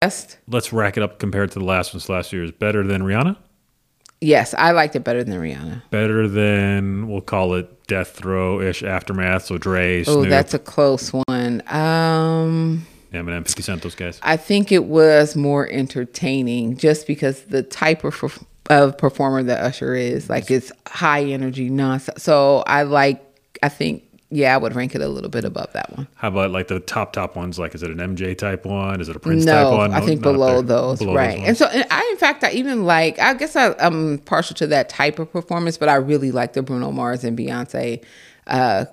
best. Let's rack it up compared to the last ones last year. Is better than Rihanna? Yes, I liked it better than Rihanna. Better than we'll call it Death throw ish aftermath. So Dre, Oh, that's a close one. Um, Eminem, Fifty Cent, those guys. I think it was more entertaining just because the type of of performer that Usher is, like it's high energy, nonstop. So I like. I think yeah, I would rank it a little bit above that one. How about like the top top ones? Like, is it an MJ type one? Is it a Prince no, type one? No, I think not below those, Below right? ones. and so, and I, in fact, I even like. I guess I, I'm partial to that type of performance, but I really like the Bruno Mars and Beyonce uh,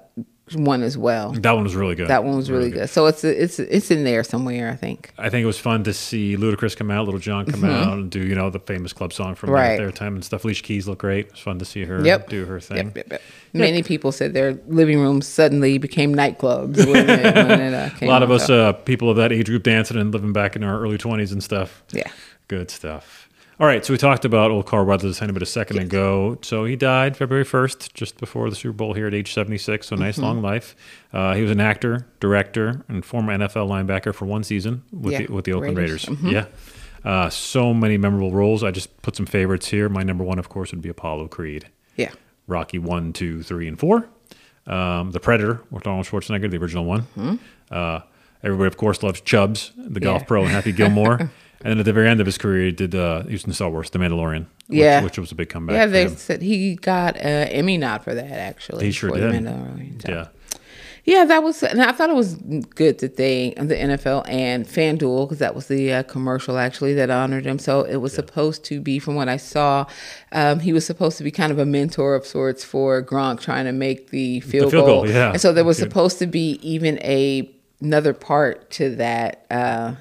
one as well. that one was really good. That one was really good. So it's it's it's in there somewhere, I think. I think it was fun to see Ludacris come out, Lil Jon come out, and do you know the famous club song from Mm-hmm. Right. their time and stuff. Alicia Keys looked great. It was fun to see her Yep. do her thing. Yep, yep, yep. Many people said their living rooms suddenly became nightclubs when it, when it uh, A came lot of us, So, uh, people of that age group, dancing and living back in our early twenties and stuff. yeah. Good stuff. All right, so we talked about old Carl Weathers a bit a second ago. So he died February 1st, just before the Super Bowl here at age 76. So nice Mm-hmm. long life. Uh, he was an actor, director, and former NFL linebacker for one season with, Yeah, the, with the Oakland Raiders. Raiders. Yeah. Uh, so many memorable roles. I just put some favorites here. My number one, of course, would be Apollo Creed. Yeah. Rocky one, two, three, and four. Um, the Predator with Arnold Schwarzenegger, the original one. Uh, everybody, of course, loves Chubbs, the golf? Yeah. pro, and Happy Gilmore. and then at the very end of his career, he did uh, he was in Star Wars, The Mandalorian. Which, Yeah. which was a big comeback. Yeah, they said he got an Emmy nod for that, actually. He sure for did. The Mandalorian. So- Yeah. Yeah, that was, and I thought it was good that they, the NFL and FanDuel, because that was the uh, commercial actually that honored him. So it was supposed to be, from what I saw, um, he was supposed to be kind of a mentor of sorts for Gronk trying to make the field, field goal. goal, yeah. And so there was Good. supposed to be even a another part to that. Uh,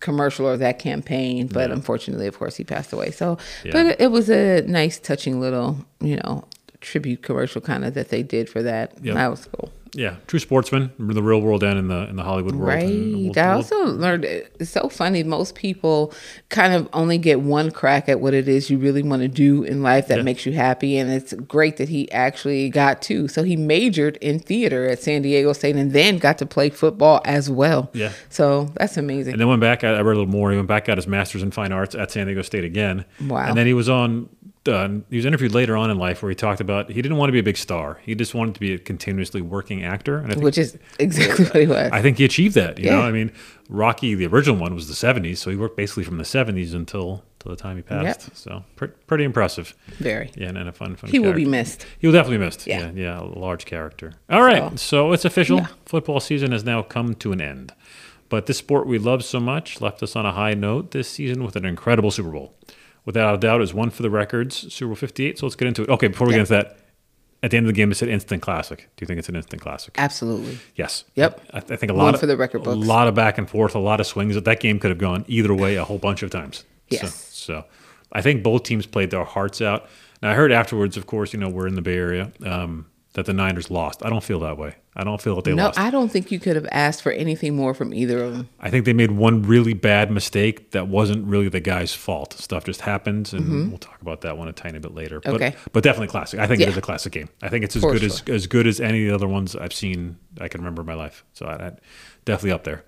commercial or that campaign but unfortunately of course he passed away so Yeah. but it was a nice touching little you know tribute commercial kind of that they did for that Yep. that was cool Yeah, true sportsman, the real world and in the in the Hollywood world. Right. We'll- I we'll- also learned it's so funny. Most people kind of only get one crack at what it is you really want to do in life that Yeah. makes you happy. And it's great that he actually got two. So he majored in theater at San Diego State and then got to play football as well. Yeah. So that's amazing. And then went back. I read a little more. He went back, got his master's in fine arts at San Diego State again. Wow. And then he was on. Uh, he was interviewed later on in life where he talked about he didn't want to be a big star. He just wanted to be a continuously working actor. And I think, which is exactly what he was. I think he achieved that. You know, Yeah. I mean, Rocky, the original one, was the '70s, so he worked basically from the '70s until till the time he passed. Yep. So pre- pretty impressive. Very. Yeah, and, and a fun, fun. He will be missed. He will definitely be missed. Yeah. Yeah, yeah, a large character. All right, so, So- it's official. Yeah. Football season has now come to an end. But this sport we love so much left us on a high note this season with an incredible Super Bowl. Without a doubt, is one for the records, Super Bowl 58. So let's get into it. Okay, before we Yeah. get into that, at the end of the game, it said instant classic. Do you think it's an instant classic? Absolutely. Yes. Yep. I, I think a One lot of, for the record books. a lot of back and forth, a lot of swings. That game could have gone either way a whole bunch of times. Yes. So, so I think both teams played their hearts out. Now I heard afterwards, of course, you know we're in the Bay Area, um, that the Niners lost. I don't feel that way. I don't feel that they No, lost. I don't think you could have asked for anything more from either of them. I think they made one really bad mistake that wasn't really the guy's fault. Stuff just happens, and we'll talk about that one a tiny bit later. But, Mm-hmm. Okay. but definitely classic. I think it Yeah. is a classic game. I think it's as For good as sure. as good as any of the other ones I've seen. I can remember in my life. So I, I definitely up there.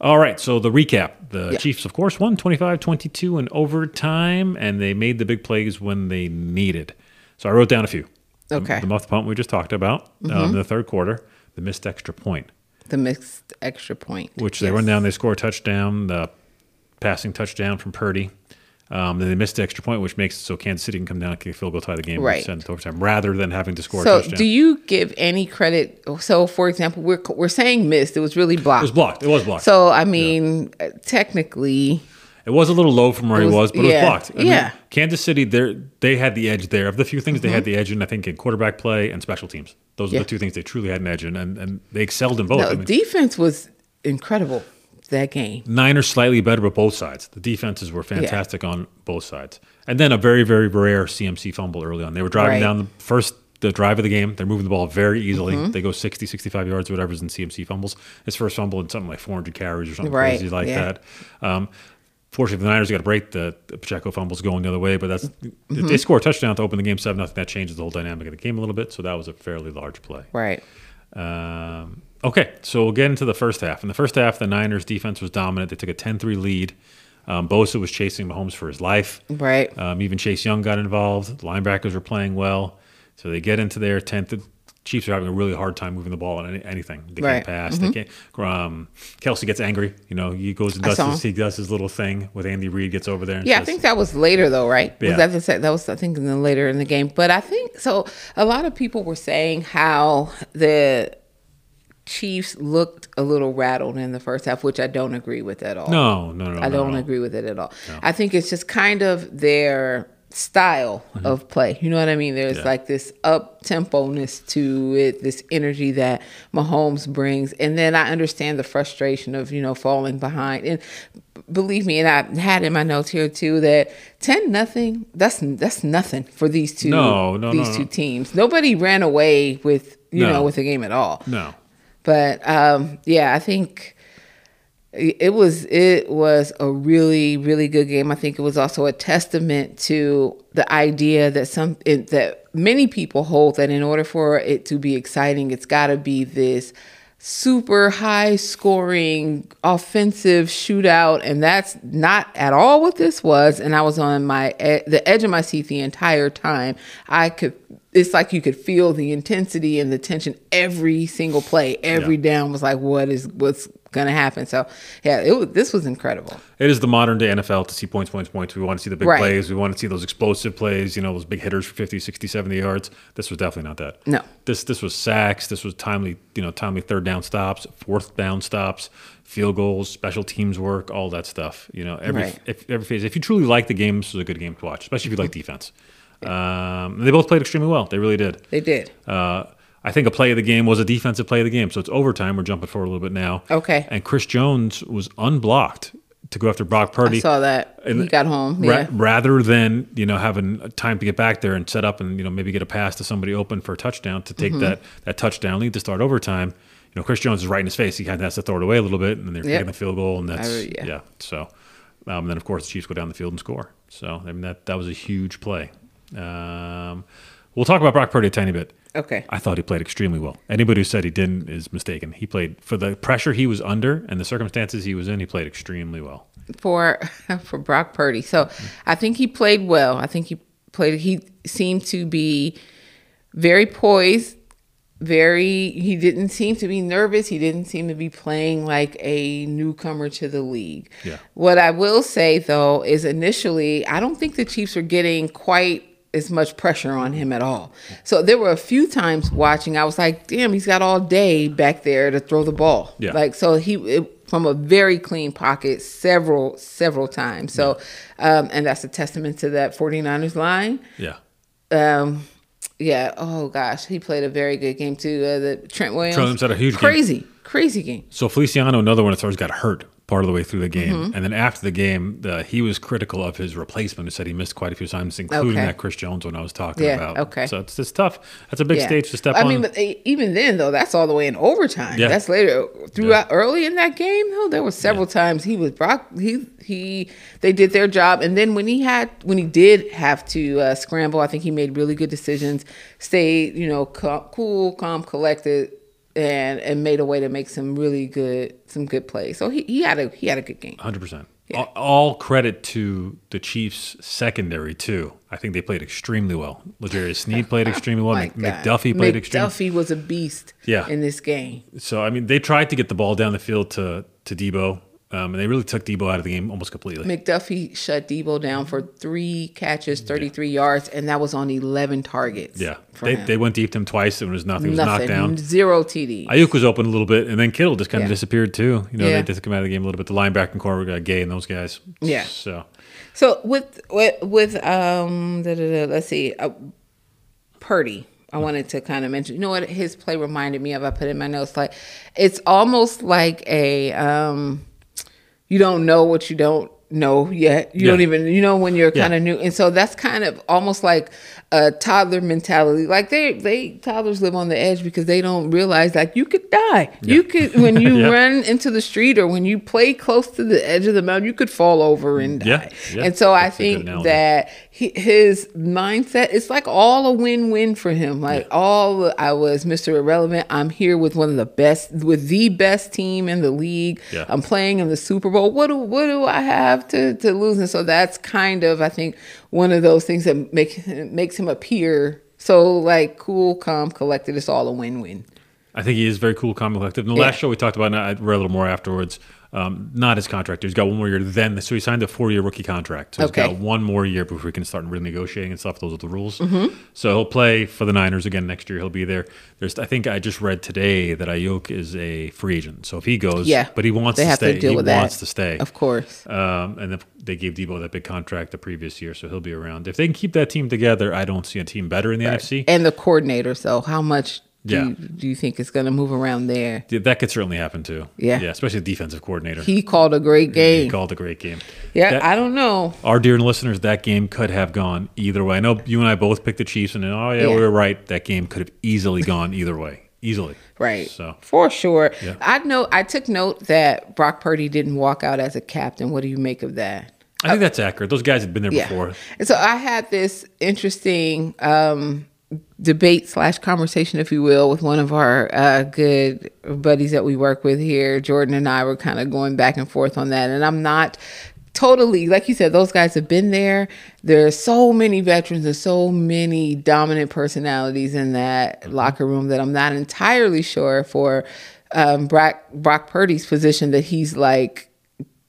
All right, so the recap. The Yeah. Chiefs, of course, won 25-22 in overtime, and they made the big plays when they needed. So I wrote down a few. Okay. The, muff punt we just talked about um, in the third quarter, the missed extra point The missed extra point. which they Yes. run down, they score a touchdown, the passing touchdown from Purdy. Um, then they missed the extra point, which makes it so Kansas City can come down and kick a field goal, tie the game, Right. and send it to overtime, rather than having to score a So, do you give any credit? So, for example, we're we're saying missed. It was really blocked. it was blocked. It was blocked. So, I mean, uh technically, it was a little low from where It he was- was, but it was blocked. I mean, yeah. Kansas City, they they had the edge there. Of the few things they had the edge in, I think in quarterback play and special teams. Those are Mm-hmm. The two things they truly had an edge in, and, and they excelled in both. no, I mean, defense was incredible that game. Niners slightly better, but both sides. The defenses were fantastic on both sides. And then a very, very rare CMC fumble early on. They were driving Right. down the first the drive of the game. They're moving the ball very easily. Mm-hmm. They go 60, 65 yards, whatever's in CMC fumbles. His first fumble in something like 400 carries or something Right, crazy like yeah. that. Um, fortunately, the Niners got to break the, the Pacheco fumbles going the other way, but that's Mm-hmm. they score a touchdown to open the game 7 nothing. That changes the whole dynamic of the game a little bit. So that was a fairly large play. Right. Um, Okay, so we'll get into the first half. In the first half, the Niners defense was dominant. They took a 10-3 lead. Um, Bosa was chasing Mahomes for his life. Right. Um, even Chase Young got involved. The linebackers were playing well. So they get into their 10th. Chiefs are having a really hard time moving the ball on any, anything. They Right. can't pass. They can't. Um, Kelce gets angry. You know, he goes and does his, he does his little thing with Andy Reid. Gets over there. And Yeah, I think that was later though, right? Yeah. Was that the that was I think in the later in the game. But I think so. A lot of people were saying how the Chiefs looked a little rattled in the first half, which I don't agree with at all. no, no, no. I no, don't no. agree with it at all. I think it's just kind of their style of play. You know what I mean? There's Mm-hmm. Yeah. like this up tempo-ness to it, this energy that Mahomes brings. And then I understand the frustration of, you know, falling behind. And believe me, and I had in my notes here too that 10 nothing, that's that's nothing for these two No, no, no, these no. two teams. Nobody ran away with, you No. know, with the game at all. No. But um, yeah, I think it was it was a really really good game. I think it was also a testament to the idea that some it, that many people hold that in order for it to be exciting, it's got to be this super high scoring offensive shootout and that's not at all what this was and i was on my the edge of my seat the entire time i could it's like you could feel the intensity and the tension every single play every Yeah. down was like what is what's gonna happen so yeah it was this was incredible It is the modern day NFL to see points, points, points. We want to see the big Right. plays. We want to see those explosive plays, you know, those big hitters for 50, 60, 70 yards. This was definitely not that. No. This this was sacks. This was timely, you know, timely third down stops, fourth down stops, field goals, special teams work, all that stuff. You know, every Right. if, every phase. If you truly like the game, this was a good game to watch, especially if you like defense. Um, they both played extremely well. They really did. they did Uh, I think a play of the game was a defensive play of the game. So it's overtime. We're jumping forward a little bit now. Okay. And Chris Jones was unblocked to go after Brock Purdy. i saw that And he got home Ra- yeah rather than you know having time to get back there and set up and you know maybe get a pass to somebody open for a touchdown to Mm-hmm. take that that touchdown lead to start overtime. You know, Chris Jones is right in his face. He kind of has to throw it away a little bit, and they're Yep. kicking the field goal, and that's I- yeah. yeah. So, um, and then of course the Chiefs go down the field and score. So I mean that that was a huge play. Um, we'll talk about Brock Purdy a tiny bit. okay I thought he played extremely well. Anybody who said he didn't is mistaken. He played for the pressure he was under and the circumstances he was in. He played extremely well. for for Brock Purdy. So I think he played well. I think he played. He seemed to be very poised. Very. He didn't seem to be nervous. He didn't seem to be playing like a newcomer to the league. Yeah. What I will say though is initially, I don't think the Chiefs are getting quite as much pressure on him at all. So there were a few times watching, I was like, damn, he's got all day back there to throw the ball. Yeah. Like so he it, from a very clean pocket several several times. So um and that's a testament to that 49ers line. Yeah. Um yeah, oh gosh, he played a very good game too. Uh, the Trent Williams. Trent Williams had a huge game. crazy, crazy game. So Feliciano, another one of stars, got hurt part of the way through the game, Mm-hmm. and then after the game, the, he was critical of his replacement. Who said he missed quite a few times, including Okay. that Chris Jones one I was talking Yeah, about. okay. So it's, it's tough. That's a big Yeah. stage to step I on. mean, but e- even then though, that's all the way in overtime. Yeah. That's later throughout early in that game though. There were several times he was Brock. He he they did their job, and then when he had when he did have to uh, scramble, I think he made really good decisions. Stayed you know cool, calm, collected. And, and made a way to make some really good some good plays. So he, he had a he had a good game. Hundred percent. All, credit to the Chiefs secondary too. I think they played extremely well. L'Jarius Sneed played extremely well. God. McDuffie played extremely. McDuffie was a beast. Yeah. in this game. So I mean, they tried to get the ball down the field to to Deebo, um, and they really took Deebo out of the game almost completely. McDuffie shut Deebo down for three catches, 33 yards, and that was on 11 targets. yeah, they, him. they went deep to him twice. and It was nothing. It was Nothing. knocked down. Zero TD. Aiyuk was open a little bit, and then Kittle just kind of disappeared too. You know, Yeah. they took him out of the game a little bit. The linebacker core got Gay and those guys. Yeah. So So with with, with um, da, da, da, let's see, uh, Purdy. I wanted to kind of mention. You know what his play reminded me of? I put in my notes like it's almost like a um, you don't know what you don't know yet. You Yeah. don't even you know when you're Yeah. kind of new, and so that's kind of almost like a toddler mentality. Like they they toddlers live on the edge because they don't realize like you could die. You could when you Yeah. run into the street or when you play close to the edge of the mountain, you could fall over and die. Yeah, yeah. And so I That's good think that he, his mindset it's like all a win-win for him. Like all I was Mr. Irrelevant. I'm here with one of the best with the best team in the league. Yeah. I'm playing in the Super Bowl. What do what do I have to to lose? And so that's kind of I think one of those things that make makes him appear so like cool, calm, collected. It's all a win-win. I think he is very cool, calm, and collective. In the Yeah. last show we talked about, and I read a little more afterwards. Um, not his contract. He's got one more year. Then, so he signed a four-year rookie contract. So he's Okay. got one more year before he can start renegotiating and stuff. Those are the rules. Mm-hmm. So he'll play for the Niners again next year. He'll be there. There's, I think, I just read today that Aiyuk is a free agent. So if he goes, Yeah. but he wants They to have stay. to deal he with wants that. to stay. Of course. Um, and they gave Deebo that big contract the previous year, so he'll be around. If they can keep that team together, I don't see a team better in the NFC. And the coordinator, so how much do, Yeah. you, do you think it's going to move around there? Yeah, That could certainly happen too. Yeah. yeah, especially the defensive coordinator. He called a great game. He called a great game. Yeah, That- I don't know. our dear listeners, that game could have gone either way. I know you and I both picked the Chiefs, and oh yeah, Yeah. we were right. That game could have easily gone either way, easily. Right. So For sure. Yeah. I know I took note that Brock Purdy didn't walk out as a captain. What do you make of that? I think that's accurate. Those guys had been there Yeah. before. And so I had this interesting um, debate slash conversation, if you will, with one of our uh, good buddies that we work with here. Jordan and I were kind of going back and forth on that. And I'm not totally, like you said, those guys have been there. There are so many veterans and so many dominant personalities in that locker room that I'm not entirely sure for um, Brock, Brock Purdy's position that he's like,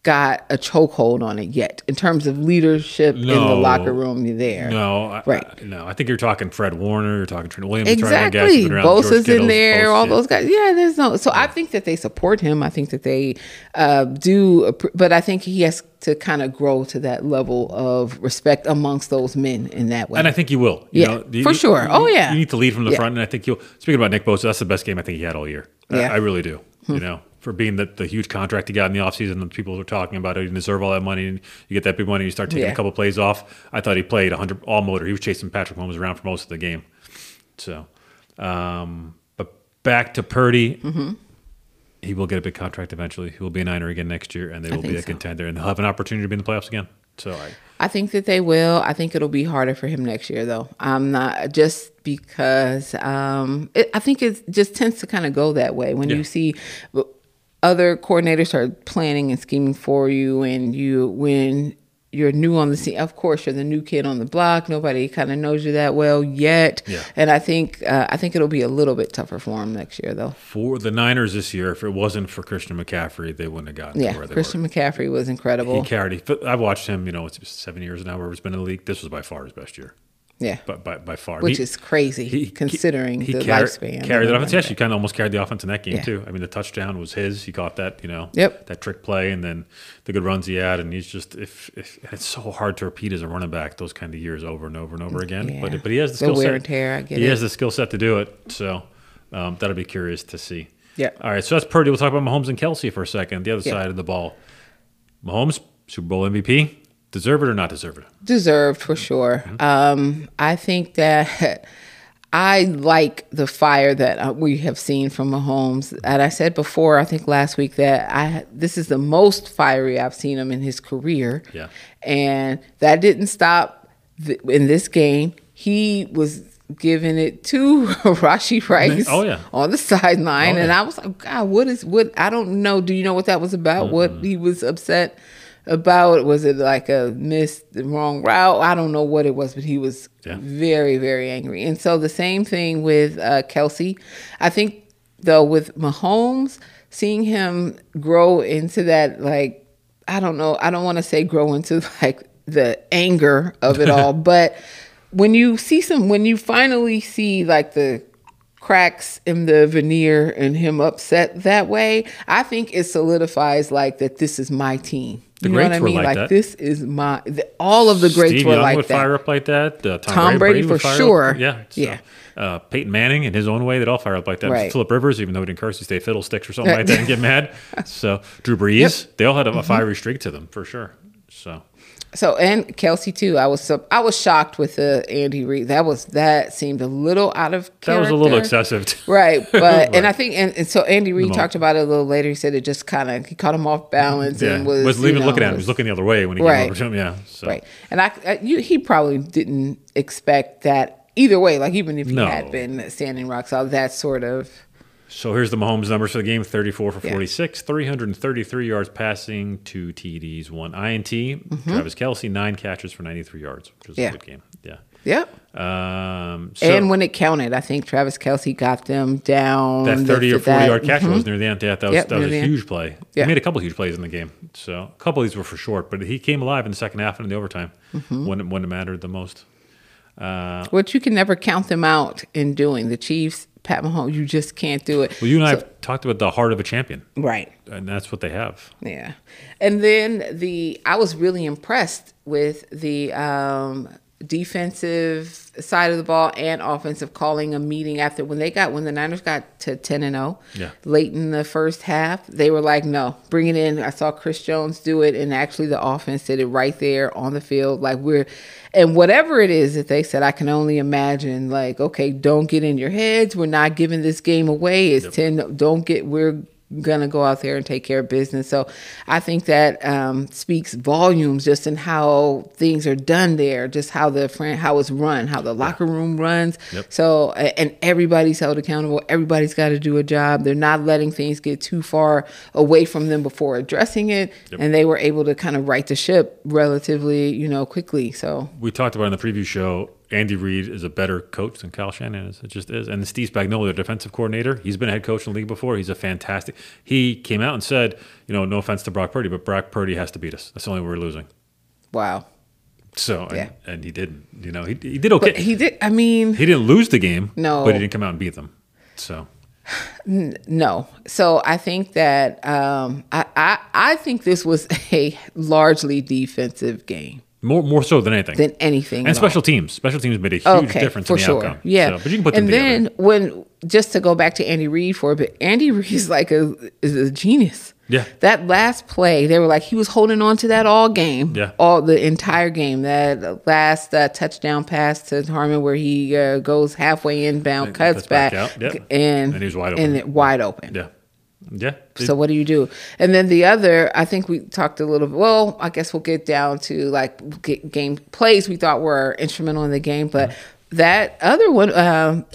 got a chokehold on it yet in terms of leadership in the locker room there. No, I, Right. I- no, I think you're talking Fred Warner. You're talking Trent Williams. you're talking guys who've Exactly. been around, George Bosa's in there, Bosa, all yeah. those guys. Yeah, there's no. So I think that they support him. I think that they uh, do, but I think he has to kind of grow to that level of respect amongst those men in that way. And I think you will. You Yeah, know, you- for sure. Oh, yeah. You need to lead from the Yeah. front, and I think you'll. Speaking about Nick Bosa, that's the best game I think he had all year. Yeah. Hmm. I, really do. You know, for being the, the huge contract he got in the offseason, and people were talking about it, you deserve all that money, and you get that big money, you start taking Yeah. a couple plays off. I thought he played 100 all motor. He was chasing Patrick Mahomes around for most of the game. So, um, but back to Purdy. Mm-hmm. He will get a big contract eventually. He will be a Niner again next year, and they will be a so. contender, and they'll have an opportunity to be in the playoffs again. So, I, I think that they will. I think it'll be harder for him next year, though. I'm not just because um, it, I think it just tends to kind of go that way when Yeah. you see other coordinators are planning and scheming for you, and you when you're new on the scene. Of course, you're the new kid on the block. Nobody kind of knows you that well yet, Yeah. and I think uh, I think it'll be a little bit tougher for him next year, though. For the Niners this year, if it wasn't for Christian McCaffrey, they wouldn't have gotten to Yeah, where they Christian were. McCaffrey was incredible. He carried. I've watched him. You know, it's seven years now where he's been in the league. This was by far his best year, yeah, but by, by far, which He- is crazy he- considering he the carried- lifespan. Carried the offense. running Actually, kind of almost carried the offense in that game Yeah. too. I mean, the touchdown was his. He caught that. You know, Yep. that trick play, and then the good runs he had. And he's just if, if it's so hard to repeat as a running back those kind of years over and over and over again. Yeah. But but he has the skill wear set. and tear, I get he it. has the skill set to do it. So um, that'll be curious to see. Yeah. All right. So that's Purdy. We'll talk about Mahomes and Kelce for a second. The other Yeah. side of the ball. Mahomes, Super Bowl MVP, deserve it or not deserve it? deserved for sure. Mm-hmm. Um, I think that I like the fire that uh, we have seen from Mahomes. And I said before, I think last week that I this is the most fiery I've seen him in his career. Yeah. and that didn't stop th- in this game. He was giving it to Rashee Rice. Oh, yeah. on the sideline, Oh, and. I was like, God, what is what? I don't know. Do you know what that was about? What he was upset about? Was it like a missed the wrong route? I don't know what it was, but he was Yeah. very, very angry. And so the same thing with uh, Kelce. I think though with Mahomes, seeing him grow into that like I don't know. I don't want to say grow into like the anger of it all, but when you see some, when you finally see like the cracks in the veneer and him upset that way, I think it solidifies like that this is my team. The you know what greats I were mean? like Like, that. this is my. The, all of the greats Steve were Young like would that. fire up like that. Uh, Tom, Tom Brady would for fire up. sure. Yeah, so, Yeah. Uh, Peyton Manning in his own way, they'd all fire up like that. Right. Philip Rivers, even though he didn't curse, he stayed fiddlesticks or something like that and get mad. So Drew Brees, they all had a, a fiery streak to them for sure. So So and Kelce too. I was I was shocked with the Andy Reid. That was that seemed a little out of character. that was a little excessive. Right, but and I think and, and so Andy Reid talked about it a little later. He said it just kind of he caught him off balance Yeah, and was, was, you even know, looking at him. He was- was looking the other way when he Right. came over to him. Yeah. So. right. And I, I you, he probably didn't expect that either way. Like even if he No. had been standing rock solid, that sort of So here's the Mahomes numbers for the game: 34 for Yeah. 46, 333 yards passing, two TDs, one INT. Travis Kelce nine catches for 93 yards, which was Mm-hmm. Yeah. a good game. Yeah. yep. Um, so and when it counted, I think Travis Kelce got them down. that 30 or 40 that- yard catch mhm. was near the end. Yeah, that was, Yep, that was a end. huge play. Yeah. He made a couple huge plays in the game. So a couple of these were for short, but he came alive in the second half and in the overtime Mm-hmm. when, it, when it mattered the most. Uh, Which you can never count them out in doing. The Chiefs, Pat Mahomes, you just can't do it. well, you and I have talked about the heart of a champion, right. and that's what they have. Yeah. And then the I was really impressed with the um defensive side of the ball and offensive calling a meeting after when they got when the Niners got to 10 and 0 Yeah. late in the first half they were like no bring it in I saw Chris Jones do it and actually the offense did it right there on the field like we're and whatever it is that they said I can only imagine like okay don't get in your heads. We're not giving this game away. It's 10 don't get we're gonna go out there and take care of business. So I think that um, speaks volumes just in how things are done there, just how the friend how it's run, how the locker room runs. Yep. So and everybody's held accountable. Everybody's got to do a job. They're not letting things get too far away from them before addressing it, Yep. and they were able to kind of right the ship relatively, you know, quickly. So we talked about in the preview show. Andy Reid is a better coach than Kyle Shanahan is. It just is. And Steve Spagnuolo, the defensive coordinator, he's been a head coach in the league before. He's a fantastic. He came out and said, you know, no offense to Brock Purdy, but Brock Purdy has to beat us. That's the only way we're losing. wow, So, and, Yeah. and he didn't. You know, he, he did okay. but he did. I mean, he didn't lose the game. No. but he didn't come out and beat them. So No. So I think that um, I, I I think this was a largely defensive game more more so than anything. than anything. and special all. teams. Special teams made a huge okay, difference for in the sure. outcome. Yeah, So, but you can put them and then when just to go back to Andy Reid for a bit, Andy Reid is like a is a genius. Yeah. That last play, they were like he was holding on to that all game. Yeah. All the entire game. That last uh, touchdown pass to Hardman where he uh, goes halfway inbound, And cuts back back, yep. and And he was wide open. it- wide open. yeah, yeah. So what do you do? And then the other, I think we talked a little. Well, I guess we'll get down to like game plays we thought were instrumental in the game, but that other one, um,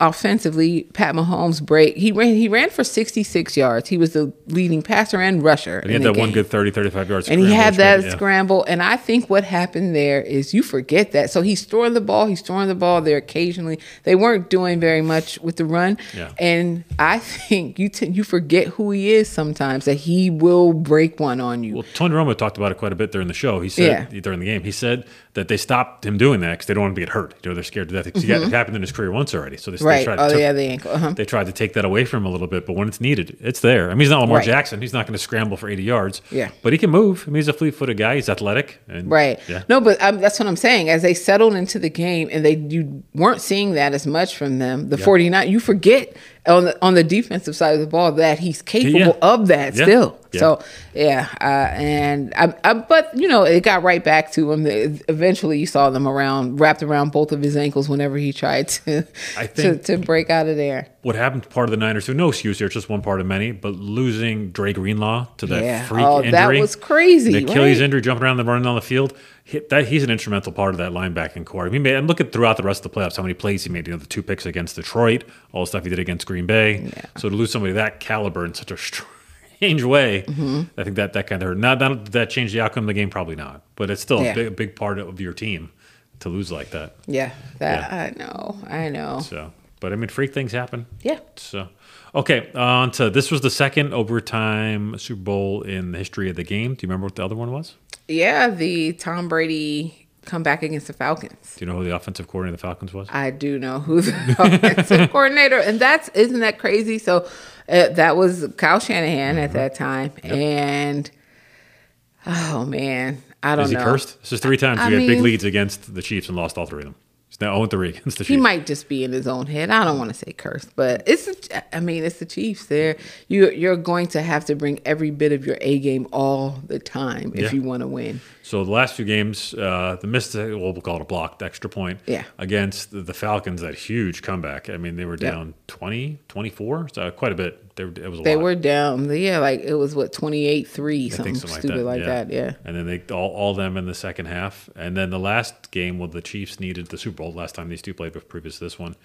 offensively, Pat Mahomes break. He ran. He ran for sixty six yards. He was the leading passer and rusher. and he had that one good 30, 35 yards. And he had that yeah. scramble. And I think what happened there is you forget that. So he's throwing the ball. He's throwing the ball there occasionally. They weren't doing very much with the run. Yeah. And I think you t- you forget who he is sometimes that he will break one on you. Well, Tony Romo talked about it quite a bit during the show. He said during the game, he said that they stopped him doing that because they don't want him to get hurt. You know, they're scared to death. got- It happened in his career once already. So they, they Mm-hmm. tried Oh, to, yeah, the ankle. Uh-huh. they tried to take that away from him a little bit, but when it's needed, it's there. I mean, he's not Lamar Right. Jackson. He's not going to scramble for 80 yards. Yeah. But he can move. I mean, he's a fleet-footed guy. He's athletic. And, Right. Yeah. No, but um, that's what I'm saying. As they settled into the game and they you weren't seeing that as much from them, the 49, you forget on the on the defensive side of the ball that he's capable Yeah. of that Yeah. still. Yeah. So yeah, uh, and I, I, but you know, it got right back to him. Eventually, you saw them around wrapped around both of his ankles whenever he tried to I think- to, to break out of there. What happened to part of the Niners, so no excuse here, it's just one part of many, but losing Dre Greenlaw to that Yeah. freak Oh, injury. that was crazy, The Achilles right? injury, jumping around and running on the field. He, that He's an instrumental part of that linebacking core. I mean, and look at throughout the rest of the playoffs, how many plays he made. You know, the two picks against Detroit, all the stuff he did against Green Bay. So to lose somebody that caliber in such a strange way, Mm-hmm. I think that, that kind of hurt. Now, that, that changed the outcome of the game? Probably not. But it's still Yeah. a, big, a big part of your team to lose like that. Yeah, that Yeah. I know, I know. So, but I mean, freak things happen. Yeah. So, okay, on to this was the second overtime Super Bowl in the history of the game. Do you remember what the other one was? Yeah, the Tom Brady comeback against the Falcons. Do you know who the offensive coordinator of the Falcons was? I do know who the offensive coordinator, and that's isn't that crazy? So uh, that was Kyle Shanahan Mm-hmm. at that time, and oh man, I don't Is he know. cursed? This is three times I we had big leads against the Chiefs and lost all three of them. Now 0 3 against the Chiefs. He might just be in his own head. I don't want to say cursed, but it's. the- I mean, it's the Chiefs. There, you you're going to have to bring every bit of your A game all the time if Yeah. you want to win. So the last few games, uh, the missed, well, we'll call it a blocked extra point Yeah. against the, the Falcons, that huge comeback. I mean, they were Yeah. down 20, 24, so quite a bit. They were, it was a They lot. were down. Yeah, like it was what twenty eight three, something something stupid like that. Yeah. And then they all, all them in the second half. And then the last game, well, the Chiefs needed the Super Bowl last time these two played, but previous to this one,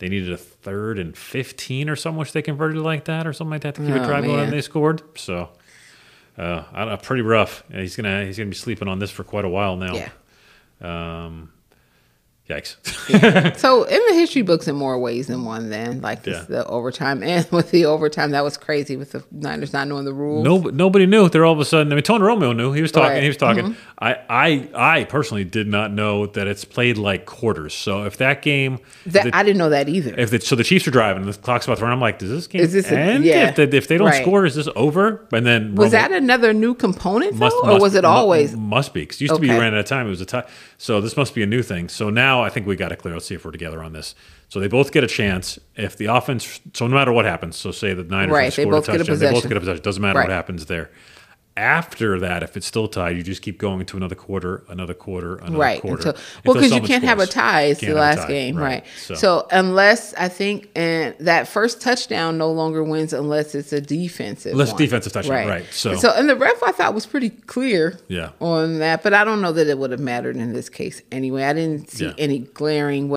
they needed a third and 15 or something, which they converted like that or something like that to keep Oh, drive going, and they scored. So, uh, I don't know, pretty rough. He's gonna he's gonna be sleeping on this for quite a while now. Yeah. Um, yikes. So in the history books in more ways than one, then like Yeah. the overtime and with the overtime, that was crazy with the Niners not knowing the rules. No, nobody knew. They're all of a sudden. I mean, Tony Romo knew. He was talking. Right. He was talking. Mm-hmm. I, I, I personally did not know that it's played like quarters. So if that game, That the- I didn't know that either. if the, so the Chiefs are driving and the clock's about to run, I'm like, does this game Is this a- end? yeah. if, they, if they don't Right. score, is this over? And then was Romo- that another new component though, must, or must- was it always? must be because it used to be you ran out of time. It was a tie. So this must be a new thing. So now I think we got it clear. Let's see if we're together on this. So they both get a chance if the offense. So no matter what happens, so say the Niners Right, both a get a touchdown, they both get a possession. Doesn't matter what happens there. After that, if it's still tied, you just keep going to another quarter, another quarter, another Right. quarter. Until, well, because you can't have a tie. It's the last tie, game, right? So, So. unless I think, and that first touchdown no longer wins unless it's a defensive. Unless one. defensive touchdown, right, so- so and the ref I thought was pretty clear. Yeah. On that, but I don't know that it would have mattered in this case anyway. I didn't see Yeah. any glaring.